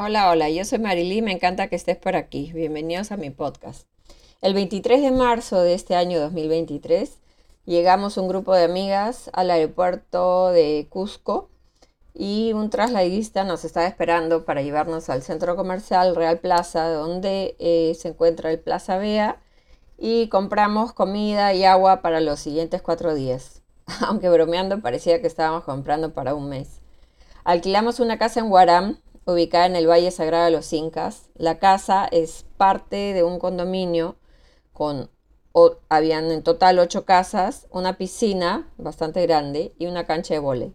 Hola, hola, yo soy Marily, me encanta que estés por aquí. Bienvenidos a mi podcast. El 23 de marzo de este año 2023 llegamos un grupo de amigas al aeropuerto de Cusco y un trasladista nos estaba esperando para llevarnos al centro comercial Real Plaza, donde eh, se encuentra el Plaza Bea, y compramos comida y agua para los siguientes cuatro días. Aunque bromeando parecía que estábamos comprando para un mes. Alquilamos una casa en Guaram, ubicada en el Valle Sagrado de los Incas. La casa es parte de un condominio con, habían en total ocho casas, una piscina bastante grande y una cancha de vóley.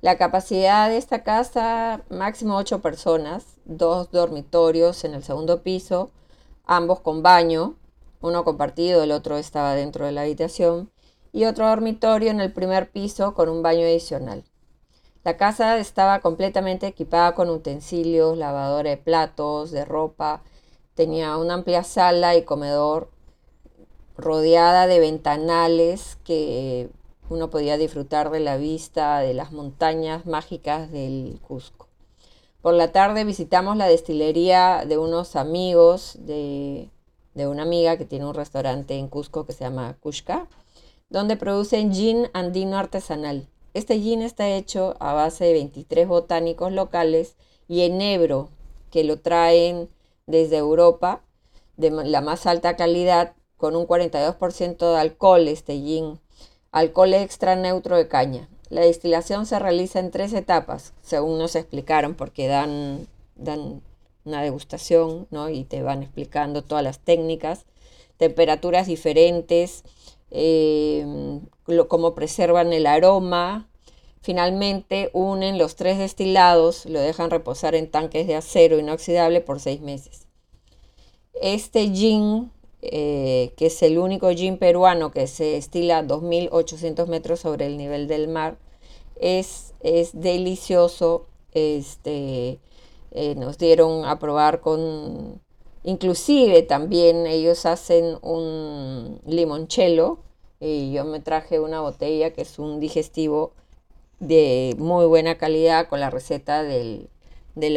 La capacidad de esta casa, máximo ocho personas, dos dormitorios en el segundo piso, ambos con baño, uno compartido, el otro estaba dentro de la habitación, y otro dormitorio en el primer piso con un baño adicional. La casa estaba completamente equipada con utensilios, lavadora de platos, de ropa. Tenía una amplia sala y comedor rodeada de ventanales que uno podía disfrutar de la vista de las montañas mágicas del Cusco. Por la tarde visitamos la destilería de unos amigos de, de una amiga que tiene un restaurante en Cusco que se llama Kushka, donde producen gin andino artesanal. Este gin está hecho a base de 23 botánicos locales y enebro que lo traen desde Europa de la más alta calidad con un 42% de alcohol este gin, alcohol extra neutro de caña. La destilación se realiza en tres etapas, según nos explicaron, porque dan, dan una degustación ¿no? y te van explicando todas las técnicas, temperaturas diferentes, eh, cómo preservan el aroma. Finalmente unen los tres destilados, lo dejan reposar en tanques de acero inoxidable por seis meses. Este gin, eh, que es el único gin peruano que se destila a 2.800 metros sobre el nivel del mar, es, es delicioso. Este, eh, nos dieron a probar con, inclusive también ellos hacen un limoncello y yo me traje una botella que es un digestivo de muy buena calidad con la receta del,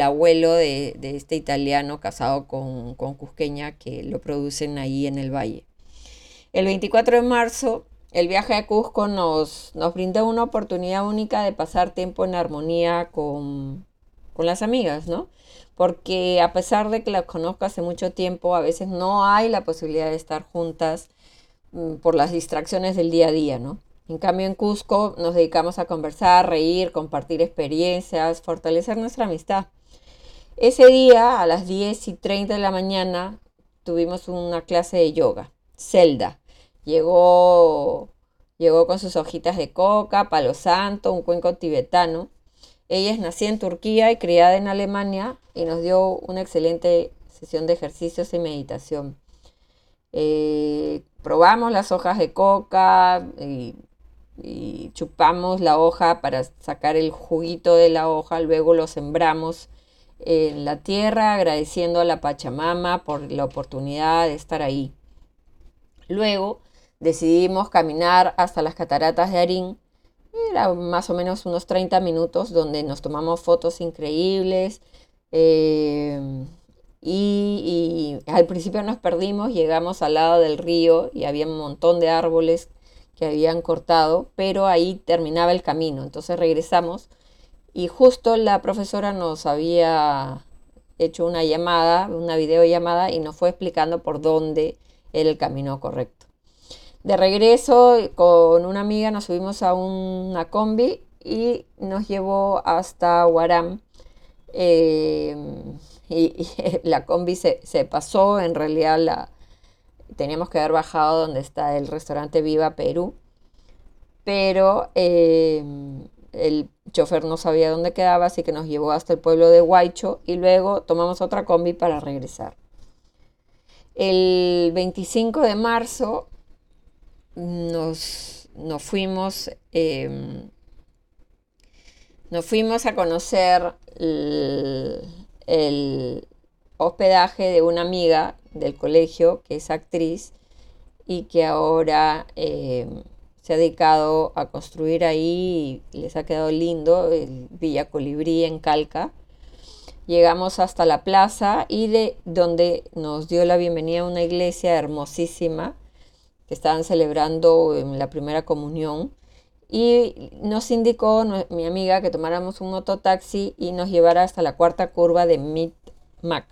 abuelo de, este italiano casado con, con Cusqueña que lo producen ahí en el valle. El 24 de marzo, el viaje a Cusco nos, nos brindó una oportunidad única de pasar tiempo en armonía con, con las amigas, ¿no? Porque a pesar de que las conozco hace mucho tiempo, a veces no hay la posibilidad de estar juntas Mm, por las distracciones del día a día, ¿no? En cambio, en Cusco nos dedicamos a conversar, reír, compartir experiencias, fortalecer nuestra amistad. Ese día, a las 10 y 30 de la mañana, tuvimos una clase de yoga. Zelda llegó, llegó con sus hojitas de coca, palo santo, un cuenco tibetano. Ella es nacida en Turquía y criada en Alemania y nos dio una excelente sesión de ejercicios y meditación. Eh, probamos las hojas de coca y, chupamos la hoja para sacar el juguito de la hoja, luego lo sembramos en la tierra agradeciendo a la Pachamama por la oportunidad de estar ahí. Luego decidimos caminar hasta las cataratas de Arín. Era más o menos unos 30 minutos donde nos tomamos fotos increíbles. Eh, y, al principio nos perdimos, llegamos al lado del río y había un montón de árboles que habían cortado, pero ahí terminaba el camino. Entonces regresamos y justo la profesora nos había hecho una llamada, una videollamada y nos fue explicando por dónde era el camino correcto. De regreso con una amiga nos subimos a una combi y nos llevó hasta Guaram. Eh, y, la combi se, pasó, en realidad la, teníamos que haber bajado donde está el restaurante Viva Perú, pero eh, el chofer no sabía dónde quedaba, así que nos llevó hasta el pueblo de Huaycho y luego tomamos otra combi para regresar. El 25 de marzo nos, fuimos, em, nos fuimos a conocer el, hospedaje de una amiga del colegio que es actriz y que ahora eh, se ha dedicado a construir ahí y les ha quedado lindo el Villa Colibrí en Calca. Llegamos hasta la plaza y de donde nos dio la bienvenida una iglesia hermosísima que estaban celebrando la primera comunión y nos indicó mi amiga que tomáramos un mototaxi y nos llevara hasta la cuarta curva de Mid Mac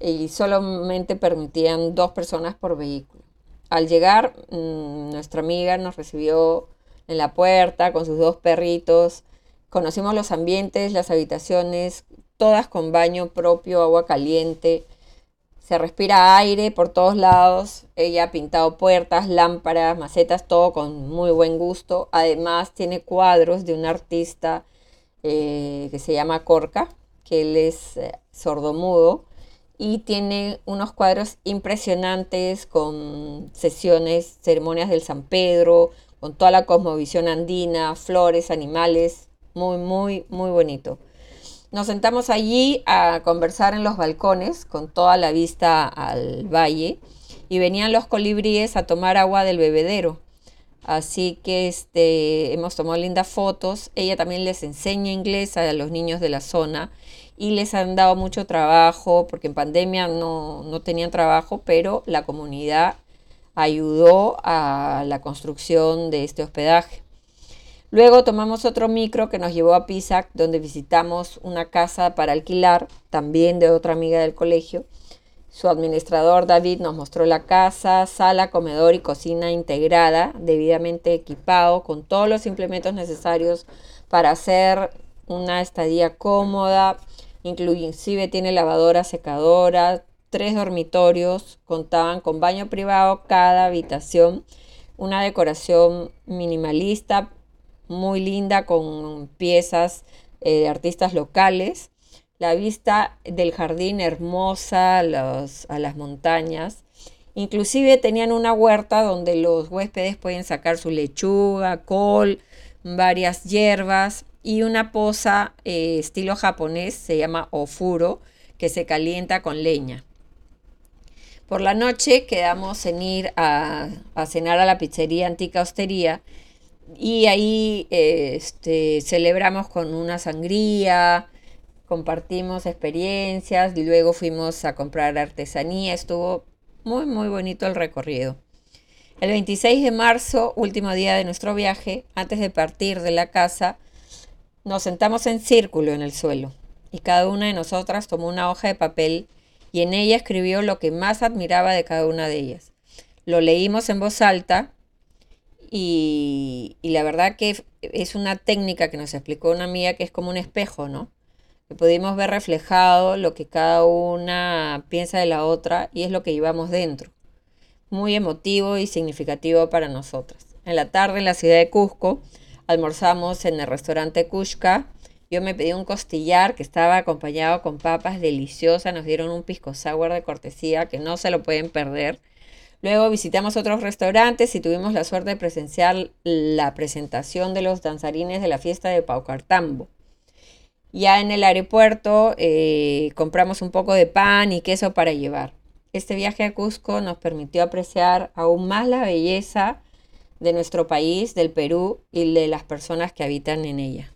y solamente permitían dos personas por vehículo. Al llegar, mm, nuestra amiga nos recibió en la puerta con sus dos perritos. Conocimos los ambientes, las habitaciones, todas con baño propio, agua caliente. Se respira aire por todos lados. Ella ha pintado puertas, lámparas, macetas, todo con muy buen gusto. Además tiene cuadros de un artista eh, que se llama Corca, que él es eh, sordomudo y tiene unos cuadros impresionantes con sesiones, ceremonias del San Pedro, con toda la cosmovisión andina, flores, animales, muy, muy, muy bonito. Nos sentamos allí a conversar en los balcones con toda la vista al valle y venían los colibríes a tomar agua del bebedero. Así que este, hemos tomado lindas fotos. Ella también les enseña inglés a los niños de la zona y les han dado mucho trabajo porque en pandemia no, no tenían trabajo, pero la comunidad ayudó a la construcción de este hospedaje. Luego tomamos otro micro que nos llevó a Pisac, donde visitamos una casa para alquilar, también de otra amiga del colegio. Su administrador David nos mostró la casa, sala, comedor y cocina integrada, debidamente equipado, con todos los implementos necesarios para hacer una estadía cómoda. Inclusive tiene lavadora, secadora, tres dormitorios, contaban con baño privado cada habitación, una decoración minimalista muy linda con piezas eh, de artistas locales, la vista del jardín hermosa a las montañas. Inclusive tenían una huerta donde los huéspedes pueden sacar su lechuga, col, varias hierbas y una poza eh, estilo japonés, se llama ofuro, que se calienta con leña. Por la noche quedamos en ir a, a cenar a la pizzería Antica Hostería y ahí este, celebramos con una sangría, compartimos experiencias y luego fuimos a comprar artesanía. Estuvo muy, muy bonito el recorrido. El 26 de marzo, último día de nuestro viaje, antes de partir de la casa, nos sentamos en círculo en el suelo y cada una de nosotras tomó una hoja de papel y en ella escribió lo que más admiraba de cada una de ellas. Lo leímos en voz alta y, la verdad que es una técnica que nos explicó una amiga que es como un espejo, ¿no? Que pudimos ver reflejado lo que cada una piensa de la otra y es lo que llevamos dentro. Muy emotivo y significativo para nosotras. En la tarde en la ciudad de Cusco almorzamos en el restaurante Kushka. Yo me pedí un costillar que estaba acompañado con papas deliciosas. Nos dieron un pisco sour de cortesía que no se lo pueden perder. Luego visitamos otros restaurantes y tuvimos la suerte de presenciar la presentación de los danzarines de la fiesta de Paucartambo. Ya en el aeropuerto eh, compramos un poco de pan y queso para llevar. Este viaje a Cusco nos permitió apreciar aún más la belleza de nuestro país, del Perú y de las personas que habitan en ella.